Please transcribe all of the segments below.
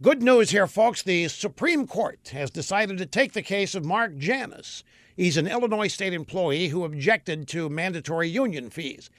Good news here, folks. The Supreme Court has decided to take the case of Mark Janus. He's an Illinois state employee who objected to mandatory union fees.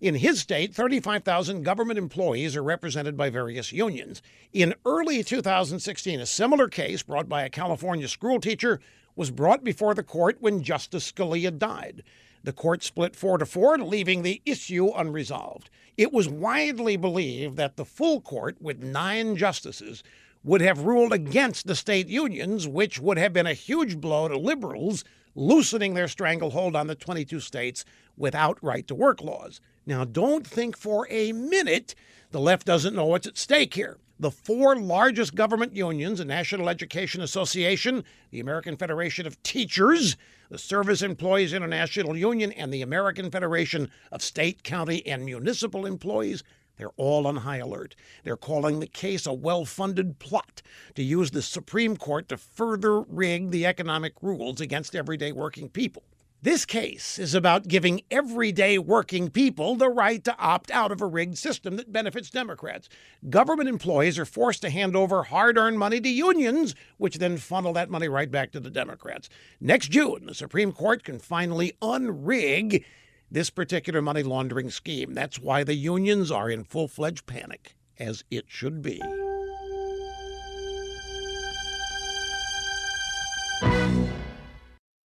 In his state, 35,000 government employees are represented by various unions. In early 2016, a similar case brought by a California schoolteacher was brought before the court when Justice Scalia died. The court split 4 to 4, leaving the issue unresolved. It was widely believed that the full court, with nine justices, would have ruled against the state unions, which would have been a huge blow to liberals loosening their stranglehold on the 22 states without right to work laws. Now, don't think for a minute the left doesn't know what's at stake here. The four largest government unions, the National Education Association, the American Federation of Teachers, the Service Employees International Union, and the American Federation of State, County, and Municipal Employees, they're all on high alert. They're calling the case a well funded plot to use the Supreme Court to further rig the economic rules against everyday working people. This case is about giving everyday working people the right to opt out of a rigged system that benefits Democrats. Government employees are forced to hand over hard earned money to unions, which then funnel that money right back to the Democrats. Next June, the Supreme Court can finally unrig this particular money laundering scheme. That's why the unions are in full fledged panic, as it should be.